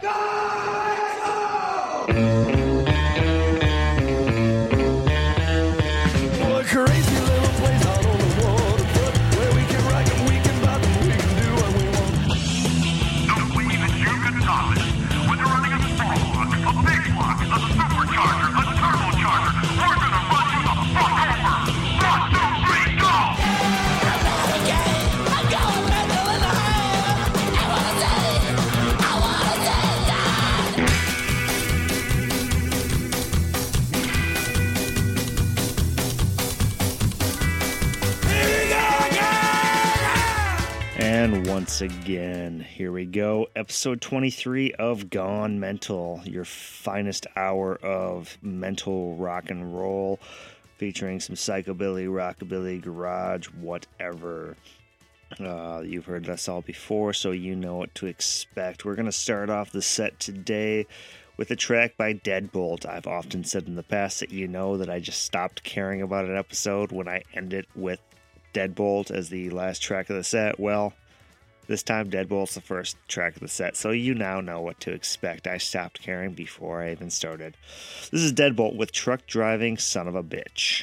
Well, once again, here we go. Episode 23 of Gone Mental, your finest hour of mental rock and roll, featuring some psychobilly, rockabilly, garage, whatever. Uh, you've heard us all before, so you know what to expect. We're going to start off the set today with a track by Deadbolt. I've often said in the past that you know that I just stopped caring about an episode when I end it with Deadbolt as the last track of the set. Well, this time Deadbolt's the first track of the set, so you now know what to expect. I stopped caring before I even started. This is Deadbolt with Truck Driving Son of a Bitch.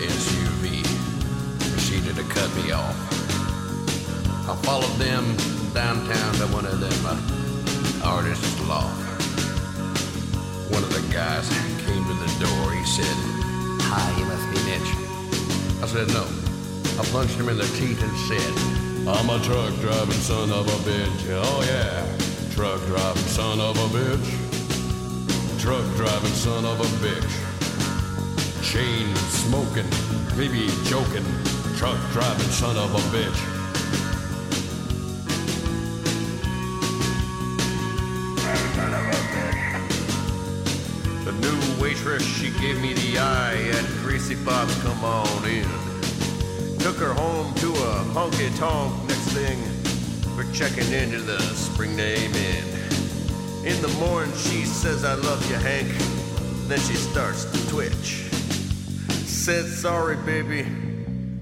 SUV proceeded to cut me off. I followed them downtown to one of them uh, artists' loft. One of the guys came to the door. He said, Hi, you must be Mitch. I said, No. I punched him in the teeth and said, I'm a truck driving son of a bitch. Oh, yeah. Truck driving son of a bitch. Truck driving son of a bitch chain smoking, maybe joking, truck driving son of a bitch. The new waitress, she gave me the eye at Greasy Bob's Come On In. Took her home to a honky tonk next thing we're checking into the Spring Name Inn. In the morning, she says, I love you, Hank. Then she starts to twitch. Said, sorry, baby.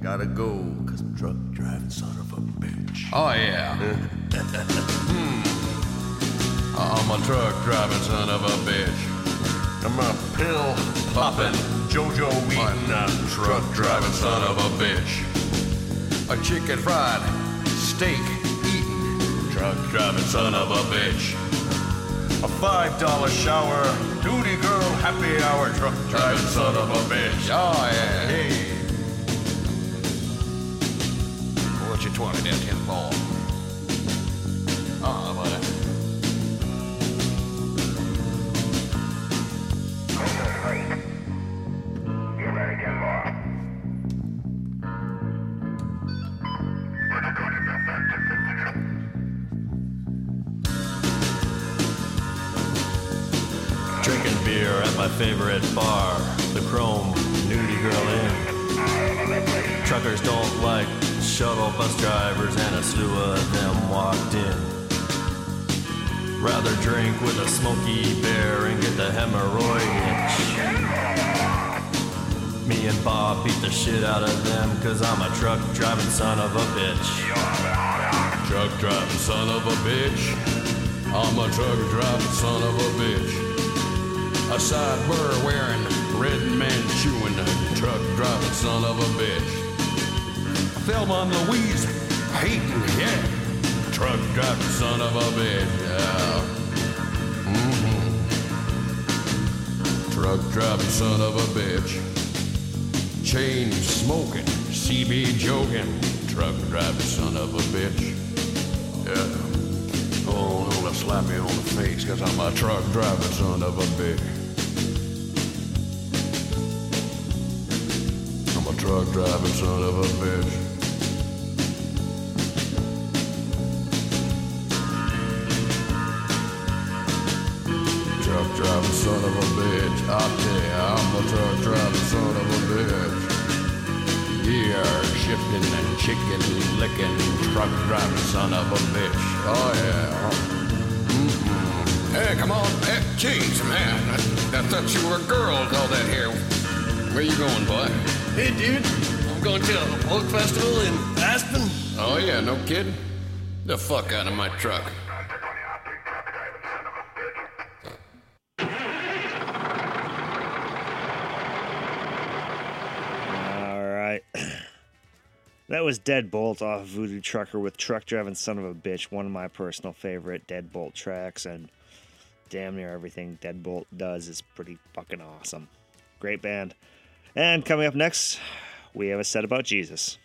Gotta go, cause I'm truck driving son of a bitch. Oh, yeah. hmm. I'm a truck driving son of a bitch. I'm a pill popping, JoJo eating, a truck driving son of a bitch. A chicken fried steak eating, truck driving son of a bitch. A five dollar shower, duty girl, happy hour, truck driving son of a bitch. Oh yeah. Hey. What's your twenty ten ball? The Chrome Nudie Girl in. Truckers don't like shuttle bus drivers, and a slew of them walked in. Rather drink with a smoky bear and get the hemorrhoid itch. Me and Bob beat the shit out of them, cause I'm a truck driving son of a bitch. Truck driving son of a bitch. I'm a truck driving son of a bitch. A sideburr wearing, red man chewing, truck driving son of a bitch. Thelma and Louise hating, yeah. Truck driving son of a bitch. Yeah. hmm Truck driving son of a bitch. Chain smoking, CB joking, truck driving son of a bitch. Yeah. Oh, don't slap me on the face, cause I'm a truck driving son of a bitch. truck driving son of a bitch. Truck driving son of a bitch. I tell ya, I'm a truck driving son of a bitch. Yeah, shifting and chicken licking, truck driving son of a bitch. Oh yeah. Mm-hmm. Hey, come on, hey, jeez, man. I, I thought you were a girl with all that hair. Where you going, boy? Hey, dude, I'm going to a folk festival in Aspen. Oh, yeah, no kidding. The fuck out of my truck. All right. That was Deadbolt off Voodoo Trucker with Truck Driving Son of a Bitch, one of my personal favorite Deadbolt tracks, and damn near everything Deadbolt does is pretty fucking awesome. Great band. And coming up next, we have a set about Jesus.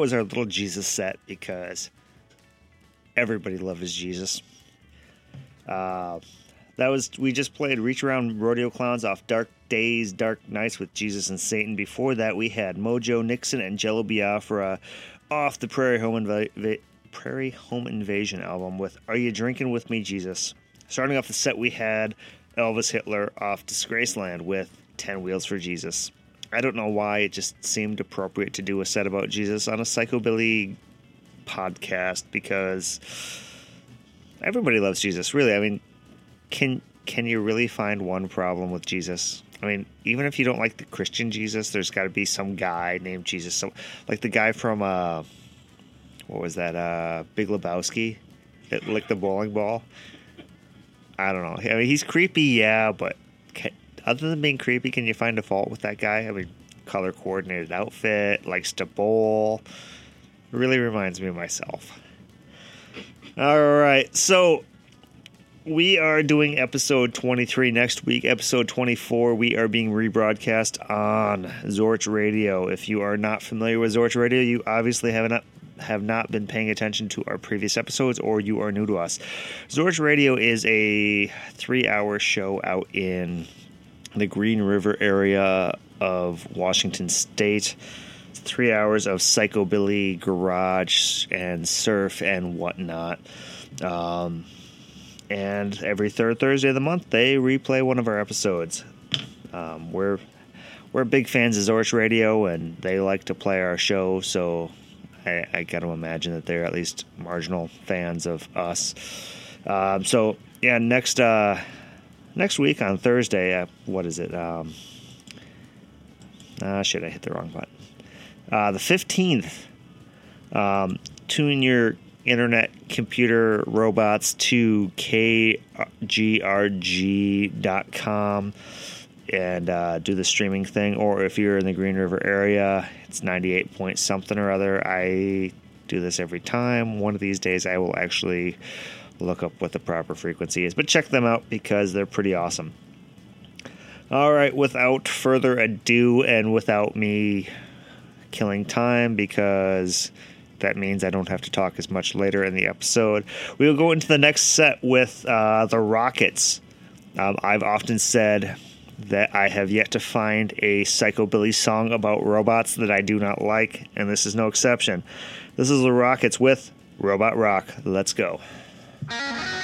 Was our little Jesus set because everybody loves Jesus. Uh, that was we just played Reach Around Rodeo Clowns off Dark Days, Dark Nights with Jesus and Satan. Before that, we had Mojo Nixon and Jello Biafra off the Prairie Home Inva- Prairie Home Invasion album with Are You Drinking With Me, Jesus? Starting off the set, we had Elvis Hitler off Disgraceland with 10 Wheels for Jesus. I don't know why it just seemed appropriate to do a set about Jesus on a Psychobilly podcast because everybody loves Jesus. Really, I mean, can can you really find one problem with Jesus? I mean, even if you don't like the Christian Jesus, there's got to be some guy named Jesus. So, like the guy from uh, what was that? Uh, Big Lebowski that licked the bowling ball. I don't know. I mean, he's creepy, yeah, but other than being creepy, can you find a fault with that guy? I mean, color coordinated outfit, likes to bowl. Really reminds me of myself. All right, so we are doing episode 23 next week. Episode 24, we are being rebroadcast on Zorch Radio. If you are not familiar with Zorch Radio, you obviously have not have not been paying attention to our previous episodes or you are new to us. Zorch Radio is a 3-hour show out in the Green River area of Washington state. 3 hours of psychobilly garage and surf and whatnot. Um, and every third Thursday of the month they replay one of our episodes. Um, we're we're big fans of Zorch Radio, and they like to play our show, so I, I got to imagine that they're at least marginal fans of us. Um, so yeah, next uh, next week on Thursday, what is it? Um, ah, shit, I hit the wrong button. Uh, the fifteenth. Um, tune your internet computer robots to kgrg.com and uh, do the streaming thing. Or if you're in the Green River area, it's 98 point something or other. I do this every time. One of these days, I will actually look up what the proper frequency is. But check them out because they're pretty awesome. All right, without further ado, and without me killing time because that means I don't have to talk as much later in the episode. We will go into the next set with uh, the Rockets. Um, I've often said that I have yet to find a psychobilly song about robots that I do not like, and this is no exception. This is the Rockets with Robot Rock. Let's go. Thank you.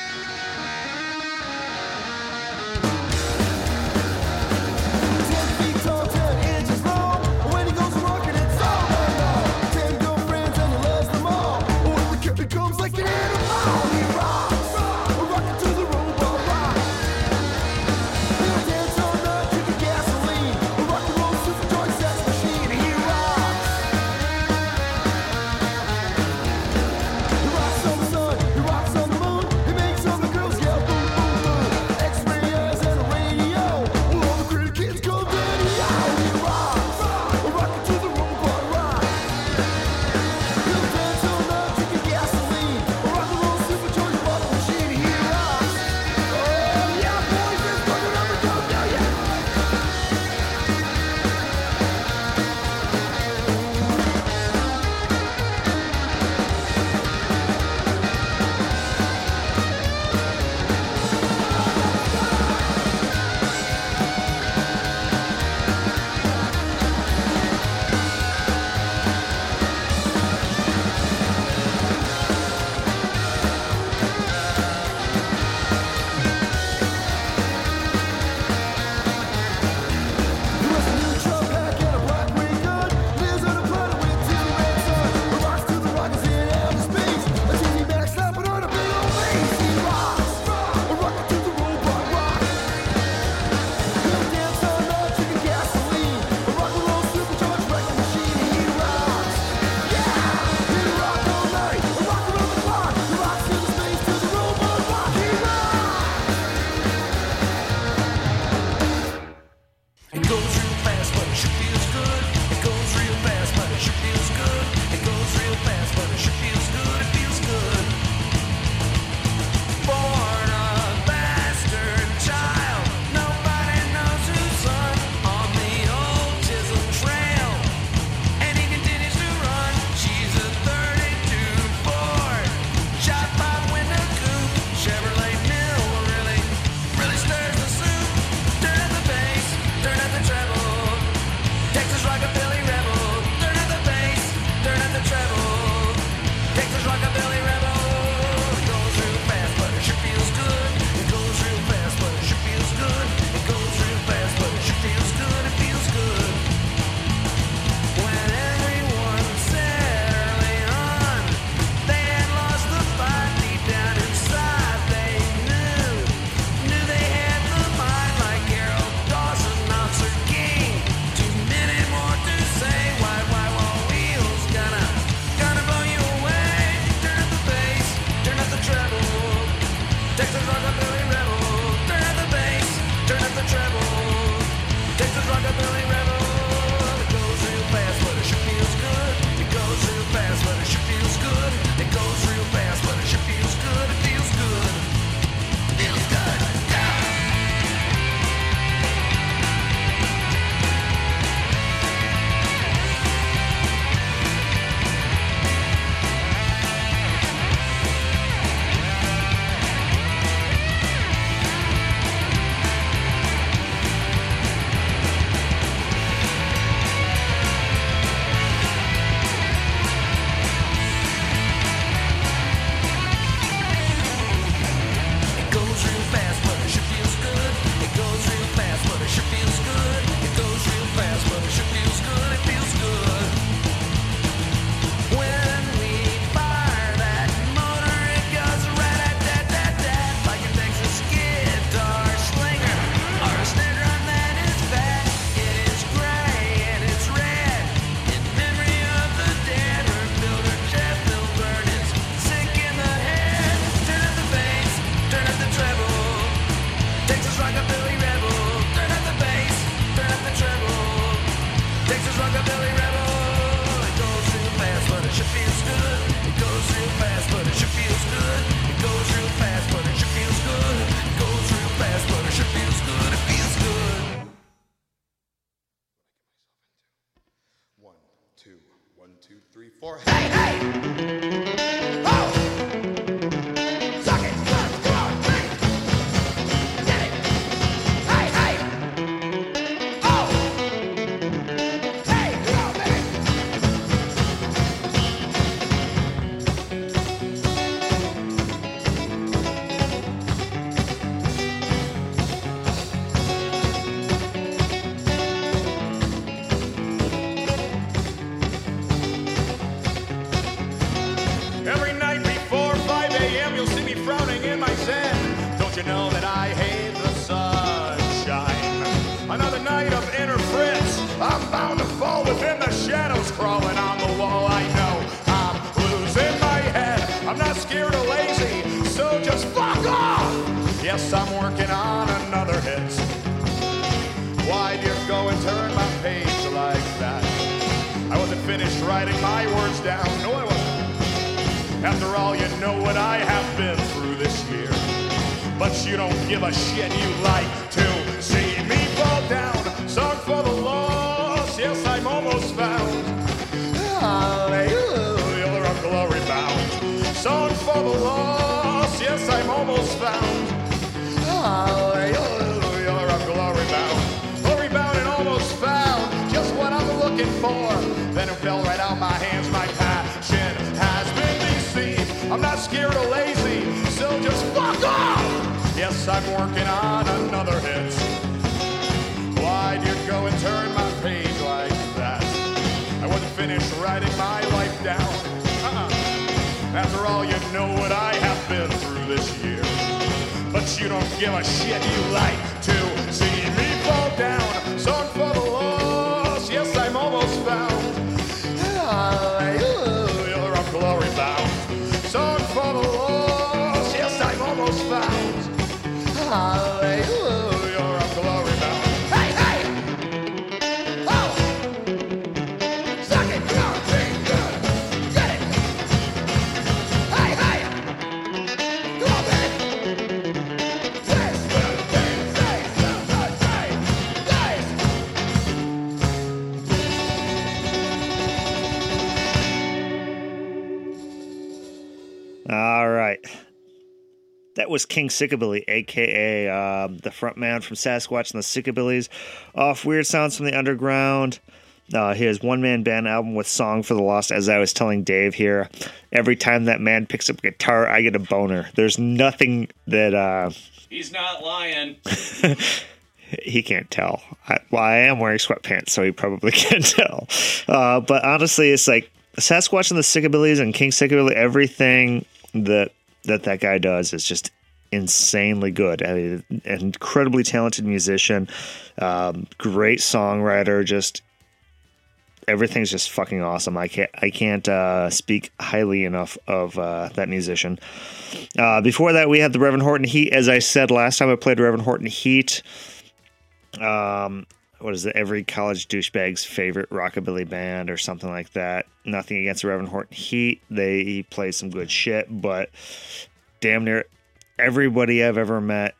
Writing my words down. No, I wasn't. After all, you know what I have been through this year. But you don't give a shit. You like to see me fall down. Song for the lost. Yes, I'm almost found. Hallelujah, I'm glory bound. Song for the lost. Yes, I'm almost found. Hallelujah, I'm glory bound. Glory bound and almost found. Just what I'm looking for. Right out my hands. My passion has been deceived. I'm not scared or lazy, so just fuck off. Yes, I'm working on another hit. Why'd you go and turn my page like that? I wasn't finished writing my life down. Uh-uh. After all, you know what I have been through this year. But you don't give a shit. You like to see me fall down. Song for the All right. That was King Sickabilly, aka um, the front man from Sasquatch and the Sickabillies, off Weird Sounds from the Underground. Uh, his one man band album with Song for the Lost. As I was telling Dave here, every time that man picks up a guitar, I get a boner. There's nothing that uh, He's not lying. he can't tell. I, well, I am wearing sweatpants, so he probably can't tell. Uh, but honestly, it's like Sasquatch and the Sickabillies and King Sickabilly. Everything that that that guy does is just insanely good. I mean, an incredibly talented musician, um, great songwriter. Just everything's just fucking awesome. I can't I can't uh, speak highly enough of uh, that musician. Uh, before that, we had the Reverend Horton Heat. As I said last time, I played Reverend Horton Heat. Um, what is it? Every college douchebag's favorite rockabilly band or something like that. Nothing against the Reverend Horton Heat. They play some good shit, but damn near everybody I've ever met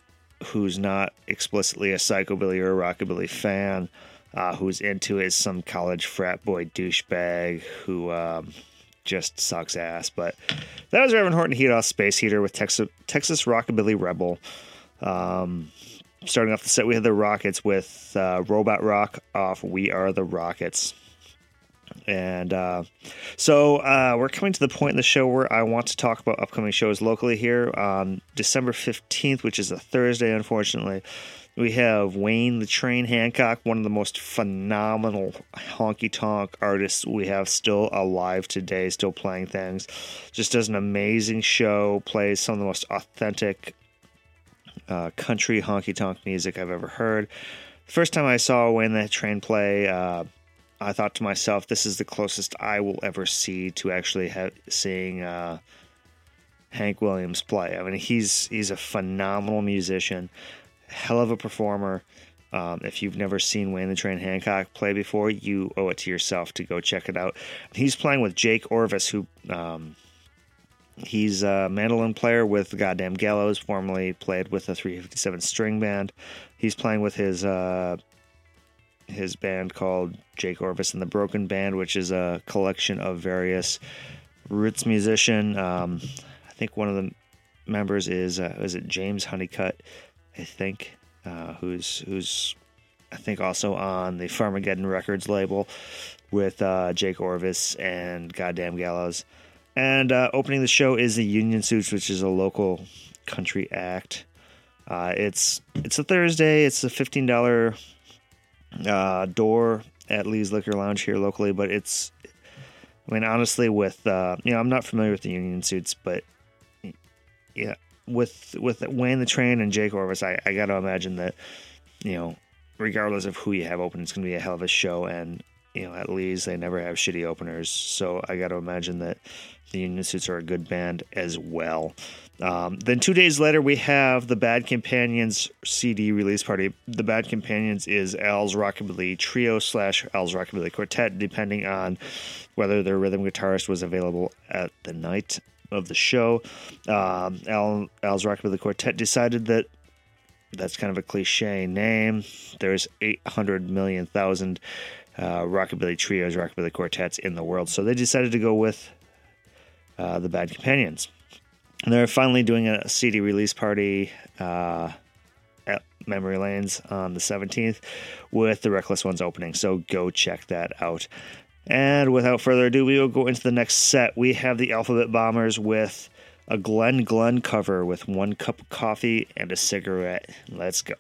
who's not explicitly a psychobilly or a rockabilly fan, uh, who's into it is some college frat boy douchebag who um, just sucks ass. But that was Reverend Horton Heat off Space Heater with Texas, Texas Rockabilly Rebel. Um, starting off the set, we had the Rockets with uh, Robot Rock off We Are the Rockets. And uh, so uh, we're coming to the point in the show where I want to talk about upcoming shows locally here on December 15th, which is a Thursday, unfortunately. We have Wayne the Train Hancock, one of the most phenomenal honky tonk artists we have still alive today, still playing things. Just does an amazing show, plays some of the most authentic uh, country honky tonk music I've ever heard. First time I saw Wayne the Train play, uh, I thought to myself, this is the closest I will ever see to actually have, seeing uh, Hank Williams play. I mean, he's he's a phenomenal musician, hell of a performer. Um, if you've never seen Wayne the Train Hancock play before, you owe it to yourself to go check it out. He's playing with Jake Orvis, who um, he's a mandolin player with Goddamn Gallows, formerly played with a 357 string band. He's playing with his uh, his band called Jake Orvis and the Broken Band, which is a collection of various roots musician. Um, I think one of the members is uh, is it James Honeycutt, I think, uh, who's who's I think also on the Farmageddon Records label with uh, Jake Orvis and Goddamn Gallows. And uh, opening the show is the Union Suits, which is a local country act. Uh, it's it's a Thursday. It's a fifteen dollar uh, door at Lee's Liquor Lounge here locally, but it's. I mean, honestly, with uh, you know, I'm not familiar with the Union Suits, but yeah, with with Wayne the Train and Jake Orvis, I, I got to imagine that you know, regardless of who you have open, it's going to be a hell of a show. And you know, at Lee's they never have shitty openers, so I got to imagine that the Union Suits are a good band as well. Um, then two days later, we have the Bad Companions CD release party. The Bad Companions is Al's Rockabilly Trio slash Al's Rockabilly Quartet, depending on whether their rhythm guitarist was available at the night of the show. Um, Al, Al's Rockabilly Quartet decided that that's kind of a cliche name. There's 800 million thousand uh, rockabilly trios, rockabilly quartets in the world, so they decided to go with uh, the Bad Companions. And they're finally doing a CD release party uh, at Memory Lanes on the 17th with the Reckless Ones opening. So go check that out. And without further ado, we will go into the next set. We have the Alphabet Bombers with a Glen Glenn cover with one cup of coffee and a cigarette. Let's go.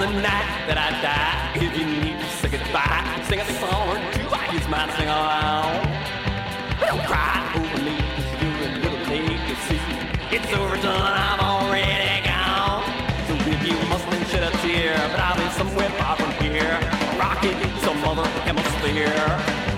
the night that I die. If you need to say goodbye, sing a song or two. I use my sing along. Don't cry over me, you're a little late to see. It's overdone, I'm already gone. So if you mustn't shed a tear, but I'll be somewhere far from here, rocking some other hemisphere.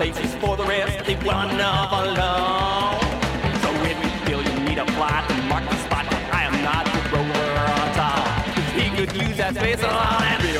Just for the rest, they run off alone. So if you feel you need a plot to mark the spot, I am not the roller on top. He could use that space and build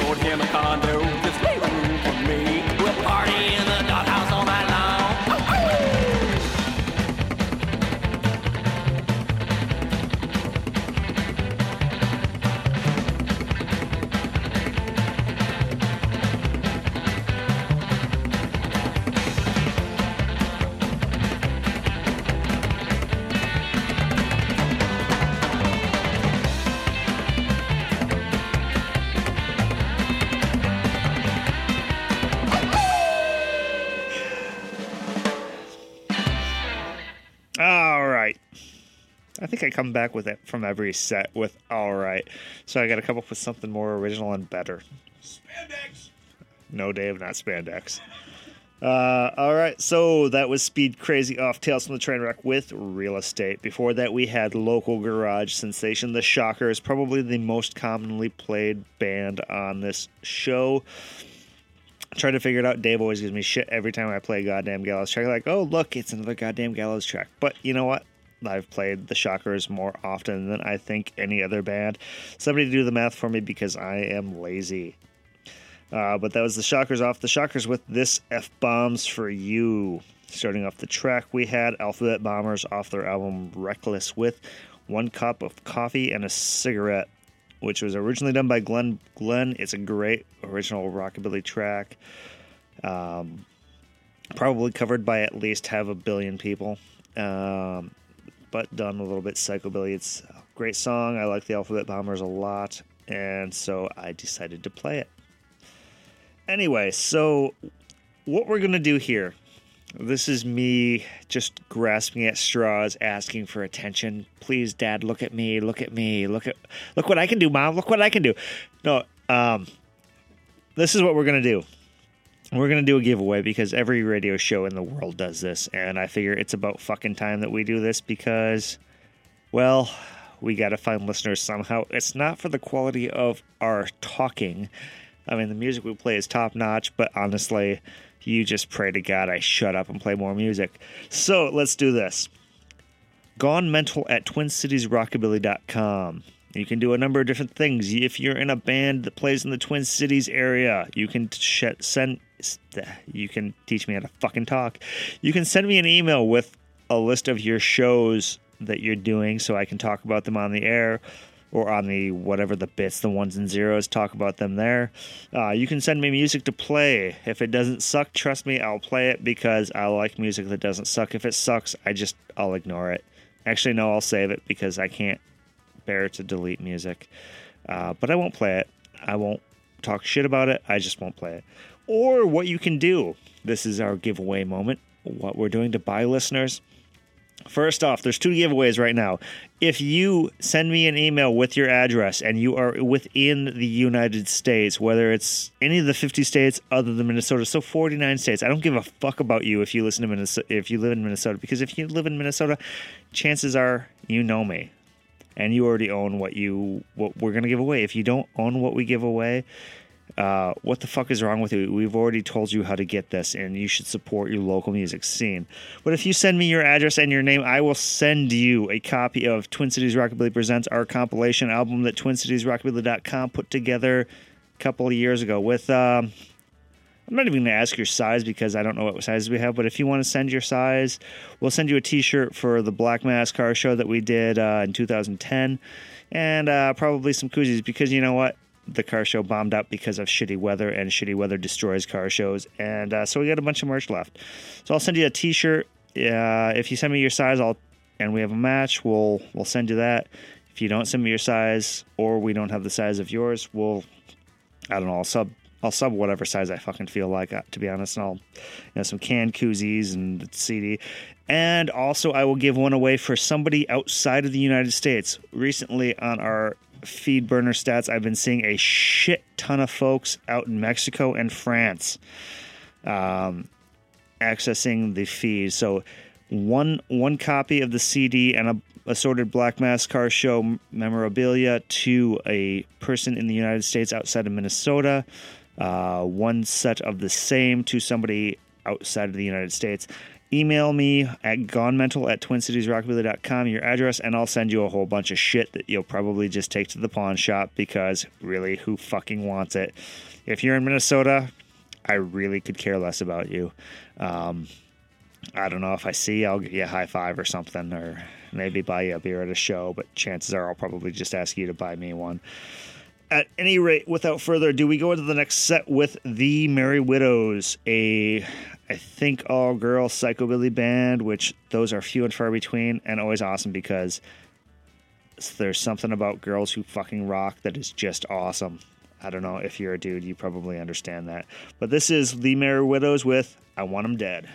think I come back with it from every set with all right. So I got to come up with something more original and better. Spandex. No, Dave, not spandex. Uh, all right, so that was Speed Crazy off Tales from the Trainwreck with Real Estate. Before that, we had local garage sensation, The Shockers, probably the most commonly played band on this show. Trying to figure it out. Dave always gives me shit every time I play a goddamn Gallows track. Like, oh, look, it's another goddamn Gallows track. But you know what? I've played the Shockers more often than I think any other band. Somebody do the math for me because I am lazy. Uh, but that was the Shockers off the Shockers with this F Bombs for You. Starting off the track, we had Alphabet Bombers off their album Reckless with One Cup of Coffee and a Cigarette, which was originally done by Glen Glenn. It's a great original rockabilly track. Um, probably covered by at least half a billion people. Um, but done a little bit psychobilly. It's a great song. I like the Alphabet Bombers a lot, and so I decided to play it. Anyway, so what we're going to do here this is me just grasping at straws asking for attention please dad look at me look at me look at look what i can do mom look what i can do no um this is what we're to do we're going to do a giveaway because every radio show in the world does this and i figure it's about fucking time that we do this because well we got to find listeners somehow it's not for the quality of our talking I mean, the music we play is top notch, but honestly, you just pray to God I shut up and play more music. So let's do this. Gone Mental at TwinCitiesRockabilly.com. You can do a number of different things. If you're in a band that plays in the Twin Cities area, you can sh- send. You can teach me how to fucking talk. You can send me an email with a list of your shows that you're doing, so I can talk about them on the air or on the whatever the bits, the ones and zeros, talk about them there. Uh, you can send me music to play. If it doesn't suck, trust me, I'll play it because I like music that doesn't suck. If it sucks, I just I'll ignore it. Actually, no, I'll save it because I can't bear to delete music. Uh, but I won't play it. I won't talk shit about it. I just won't play it. Or what you can do. This is our giveaway moment. What we're doing to buy listeners. First off, there's two giveaways right now. If you send me an email with your address and you are within the United States, whether it's any of the 50 states other than Minnesota, so 49 states, I don't give a fuck about you if you listen to Minnesota, if you live in Minnesota, because if you live in Minnesota, chances are you know me, and you already own what you what we're gonna give away. If you don't own what we give away, Uh, what the fuck is wrong with you? We've already told you how to get this, and you should support your local music scene. But if you send me your address and your name, I will send you a copy of Twin Cities Rockabilly Presents, our compilation album that TwinCitiesRockabilly.com put together a couple of years ago with. Um, I'm not even going to ask your size because I don't know what sizes we have. But if you want to send your size, we'll send you a T-shirt for the Black Mass Car Show that we did uh, in 2010, and uh, probably some koozies because you know what, the car show bombed out because of shitty weather, and shitty weather destroys car shows, and uh, so we got a bunch of merch left. So I'll send you a T-shirt. Uh, if you send me your size, I'll and we have a match. We'll we'll send you that. If you don't send me your size, or we don't have the size of yours, we'll I don't know. I'll sub I'll sub whatever size I fucking feel like, uh, to be honest. And I'll, you know, some canned koozies and CD. And also, I will give one away for somebody outside of the United States. Recently, on our FeedBurner stats, I've been seeing a shit ton of folks out in Mexico and France um, accessing the feed. So, one one copy of the CD and a assorted Black Mass Car Show memorabilia to a person in the United States outside of Minnesota uh, one set of the same to somebody outside of the United States. Email me at gonemental at twincitiesrockabilly.com your address, and I'll send you a whole bunch of shit that you'll probably just take to the pawn shop because really, who fucking wants it? If you're in Minnesota, I really could care less about you. Um, I don't know if I see, I'll give you a high five or something, or maybe buy you a beer at a show, but chances are I'll probably just ask you to buy me one at any rate, without further ado, we go into the next set with the Merry Widows, a I think all girl psychobilly band, which those are few and far between, and always awesome because there's something about girls who fucking rock that is just awesome. I don't know if you're a dude, you probably understand that. But this is the Merry Widows with I Want 'em Dead.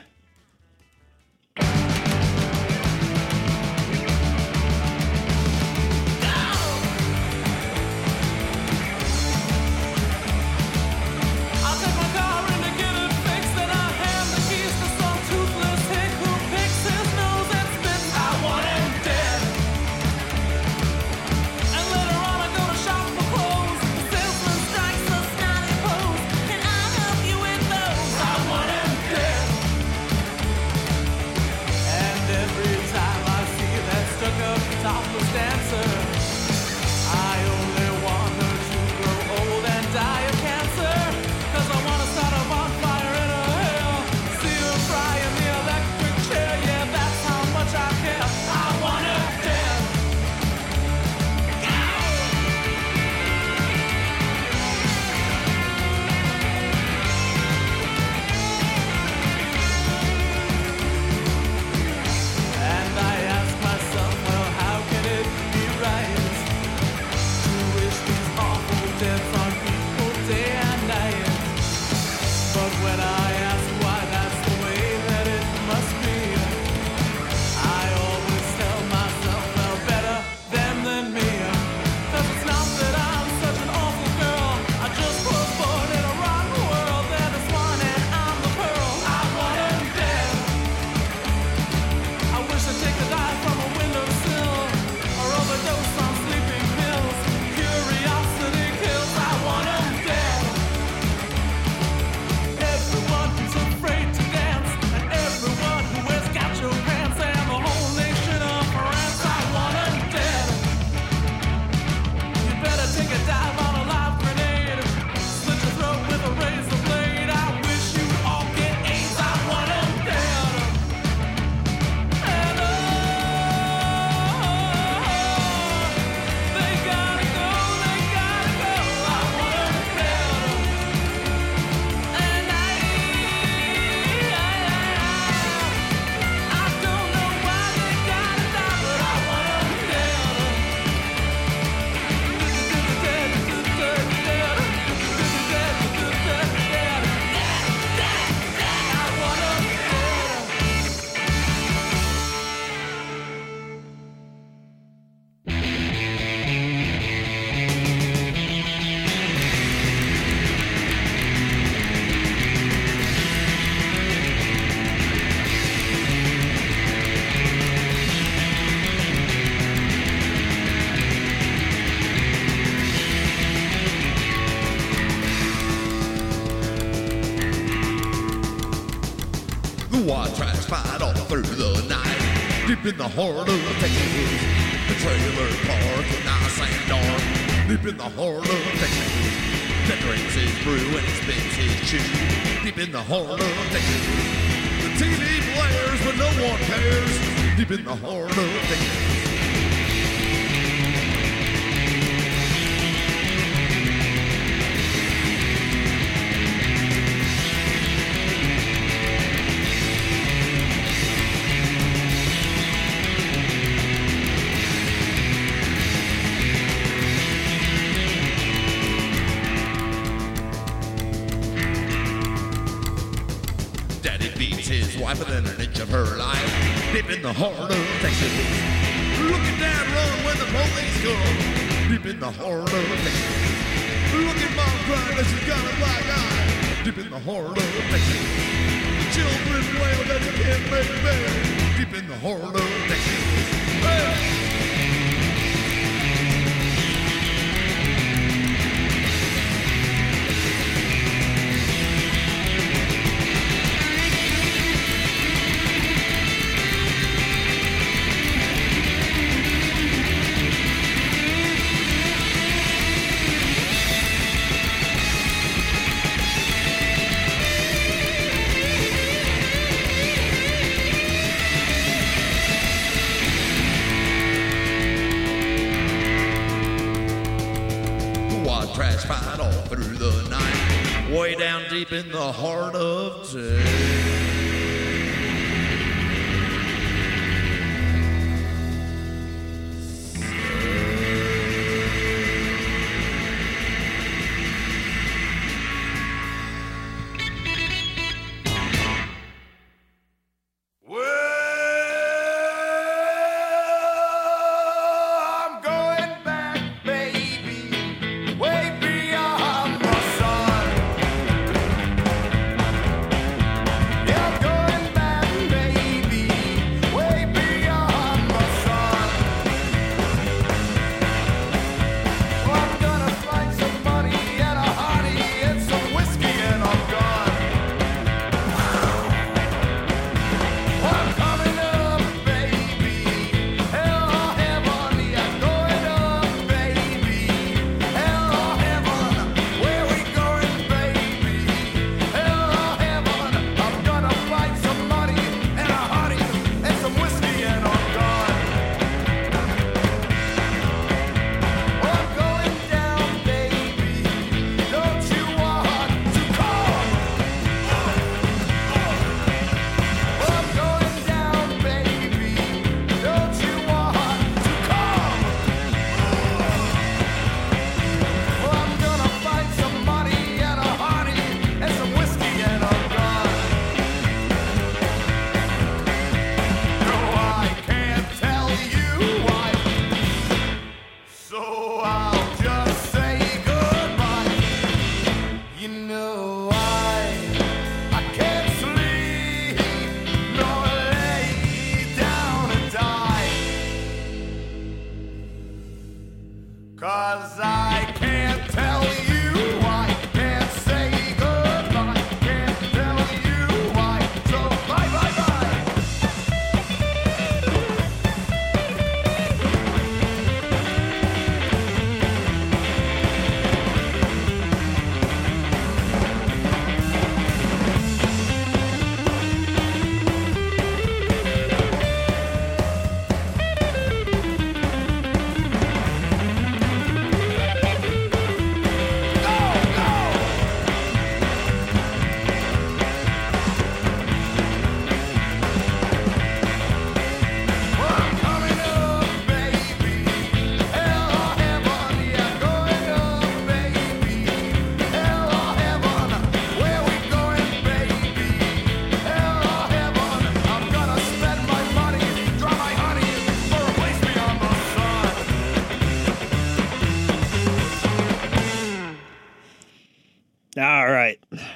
Deep in the heart of Texas. The trailer park in nice and dark. Deep in the heart of Texas. That drinks his brew and he spits his chew. Deep in the heart of Texas. The TV blares, but no one cares. Deep in the heart of Texas. The heart of Texas. Look at Dad run when the police come. Deep in the heart of Texas. Look at Mom crying that she's got a black eye. Deep in the heart of Texas. Children wail that they can't make bed. Deep in the heart of Texas. Hey! Deep in the heart of Texas.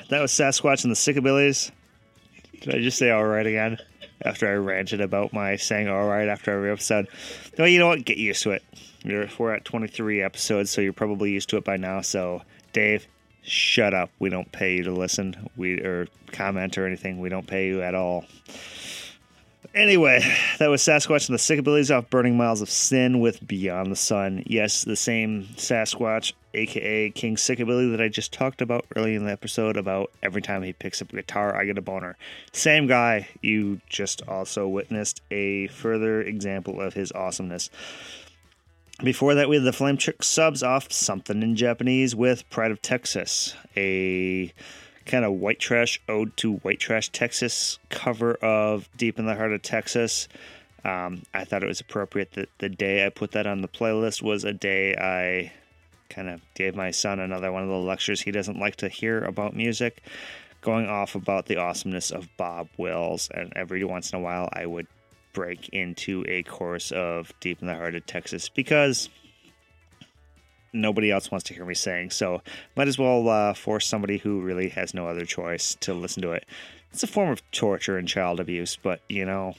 That was Sasquatch and the Sickabillies. Did I just say all right again? After I ranted about my saying all right after every episode. No, you know what? Get used to it. We're at 23 episodes, so you're probably used to it by now. So, Dave, shut up. We don't pay you to listen, we or comment or anything. We don't pay you at all. Anyway, that was Sasquatch and the Sickabillies off Burning Miles of Sin with Beyond the Sun. Yes, the same Sasquatch, aka King Sickabilly, that I just talked about early in the episode about every time he picks up a guitar, I get a boner. Same guy, you just also witnessed a further example of his awesomeness. Before that, we had the Flametrick Subs off Something in Japanese with Pride of Texas, a kind of white trash ode to white trash Texas cover of Deep in the Heart of Texas. Um, I thought it was appropriate that the day I put that on the playlist was a day I kind of gave my son another one of the lectures he doesn't like to hear about music, going off about the awesomeness of Bob Wills. And every once in a while, I would break into a chorus of Deep in the Heart of Texas because nobody else wants to hear me sing. So might as well uh, force somebody who really has no other choice to listen to it. It's a form of torture and child abuse, but you know,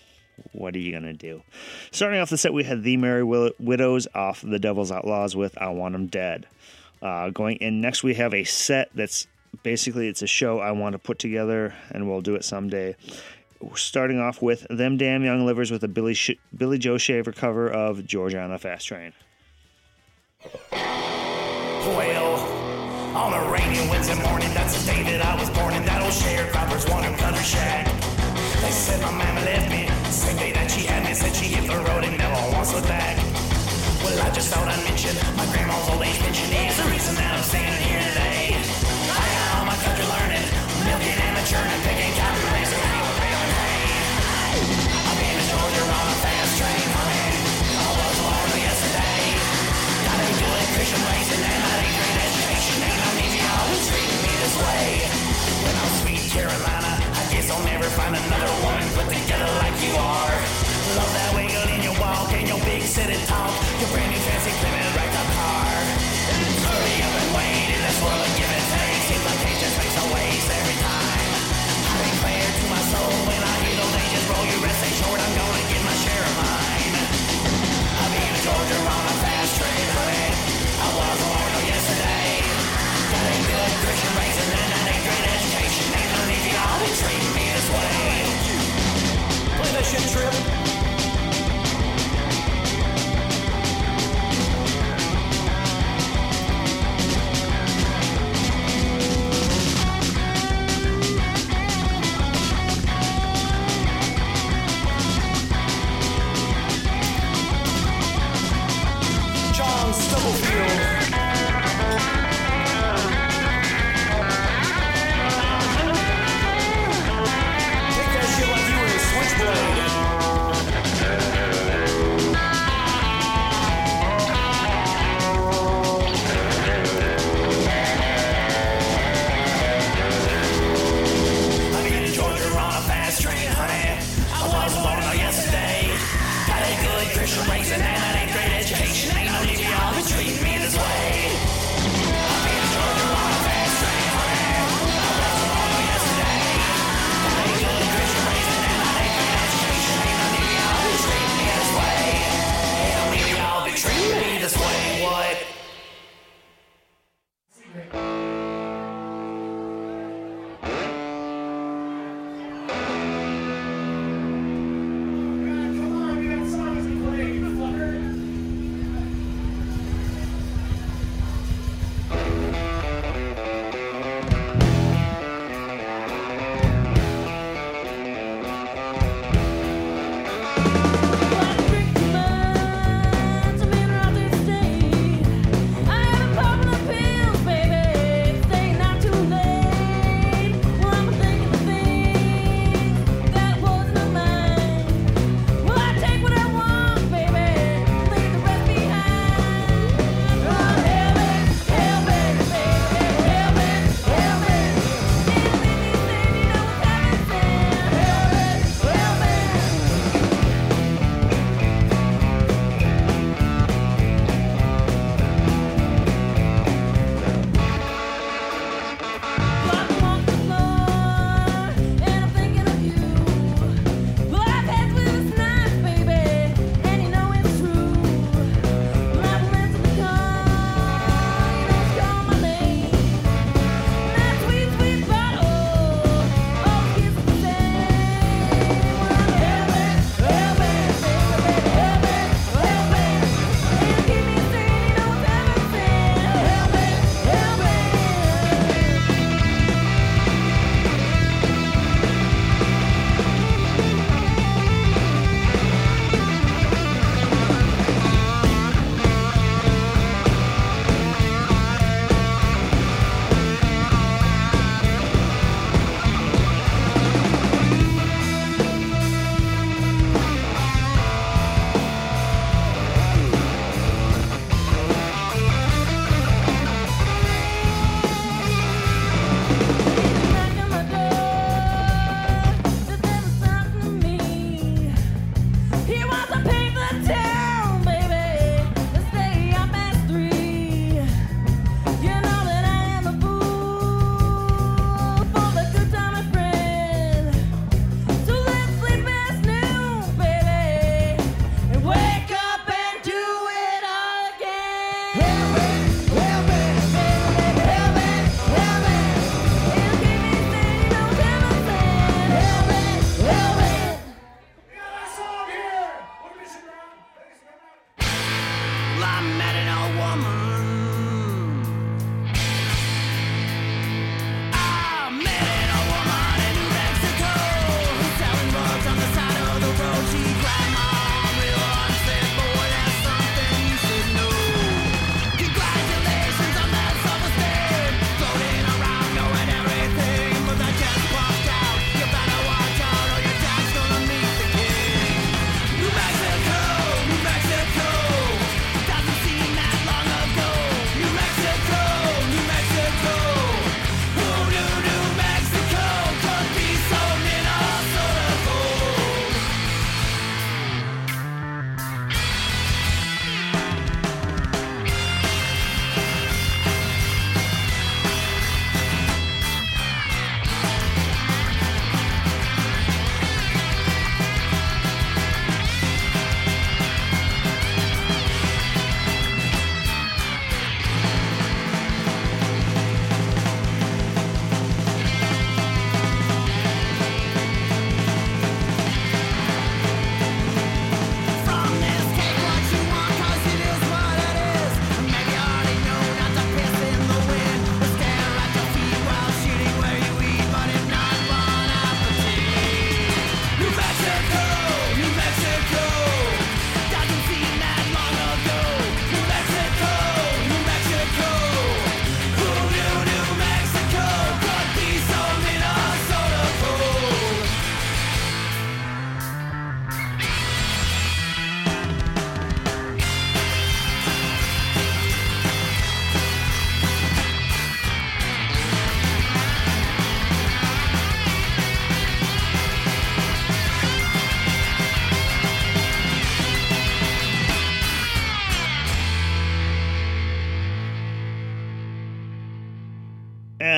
what are you going to do? Starting off the set, we had The Merry Widows off The Devil's Outlaws with I Want 'Em Dead. Uh, going in next, we have a set that's basically it's a show I want to put together, and we'll do it someday. Starting off with Them Damn Young Livers with a Billy, Sh- Billy Joe Shaver cover of Georgia on a Fast Train. Well, on a rainy Wednesday morning, that's the day that I was born in that old sharecropper's one and country shack. They said my mama left me, same day that she had me, said she hit the road and never once looked back. Well, I just thought I'd mention my grandma's old age pension is the reason that I'm standing here today. I got all my country learning, milking and maturing, picking cotton, raising hay, baling hay. I'm in Georgia on a Carolina, I guess I'll never find another woman put together like you are. Love that wiggle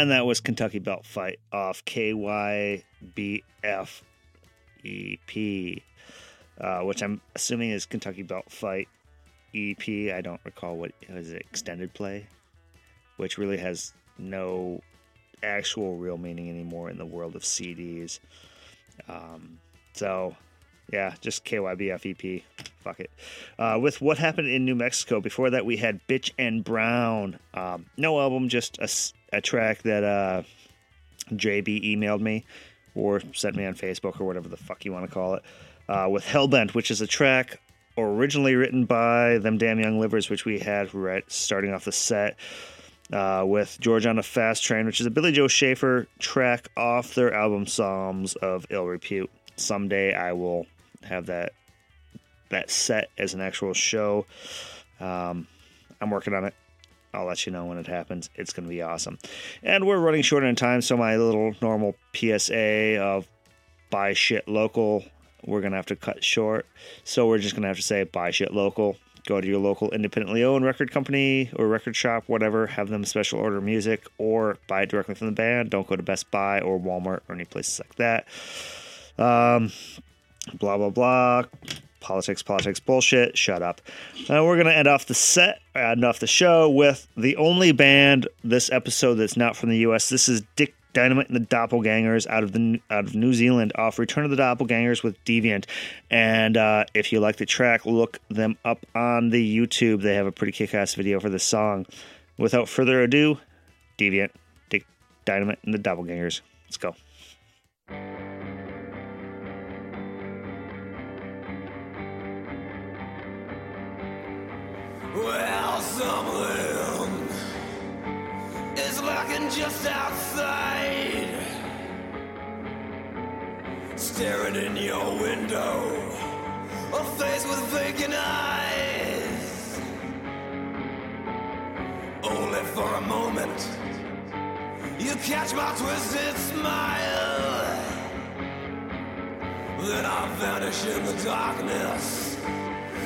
And that was Kentucky Belt Fight off KYBFEP, uh, which I'm assuming is Kentucky Belt Fight EP. I don't recall what was it, extended play, which really has no actual real meaning anymore in the world of CDs. Um, so, yeah, just KYBFEP. Fuck it. Uh, with what happened in New Mexico. Before that, we had Bitch and Brown. Um, no album, just a, a track that uh, JB emailed me or sent me on Facebook or whatever the fuck you want to call it. Uh, with Hellbent, which is a track originally written by them damn young livers, which we had right starting off the set. Uh, with George on a Fast Train, which is a Billy Joe Shaver track off their album Psalms of Ill Repute. Someday I will have that that set as an actual show. Um, I'm working on it. I'll let you know when it happens. It's going to be awesome. And we're running short on time, so my little normal PSA of buy shit local, we're going to have to cut short. So we're just going to have to say buy shit local. Go to your local independently owned record company or record shop, whatever. Have them special order music or buy it directly from the band. Don't go to Best Buy or Walmart or any places like that. Um, blah, blah, blah. Politics, politics, bullshit. Shut up. Uh, we're to end off the set, end off the show with the only band this episode that's not from the U.S. This is Dick Dynamite and the Doppelgangers out of the out of New Zealand off Return of the Doppelgangers with Deviant. And uh, if you like the track, look them up on the YouTube. They have a pretty kick-ass video for this song. Without further ado, Deviant, Dick Dynamite and the Doppelgangers. Let's go. Someone is lurking just outside, staring in your window, a face with vacant eyes. Only for a moment, you catch my twisted smile. Then I vanish in the darkness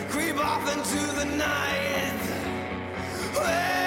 creep off into the night. Well,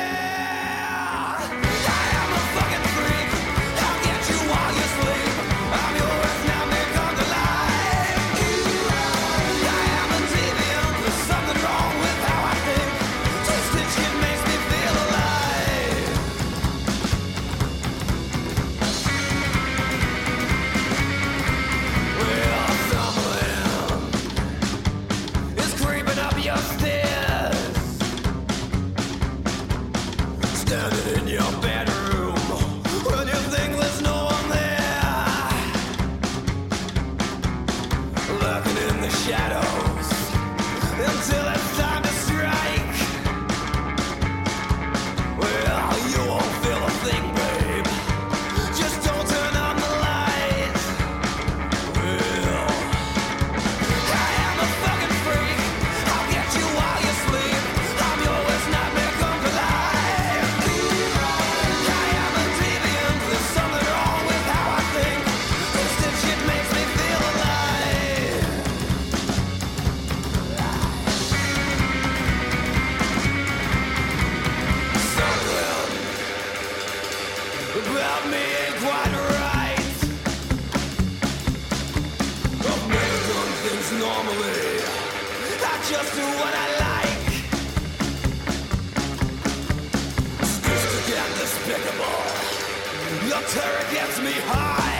Your terror gets me high.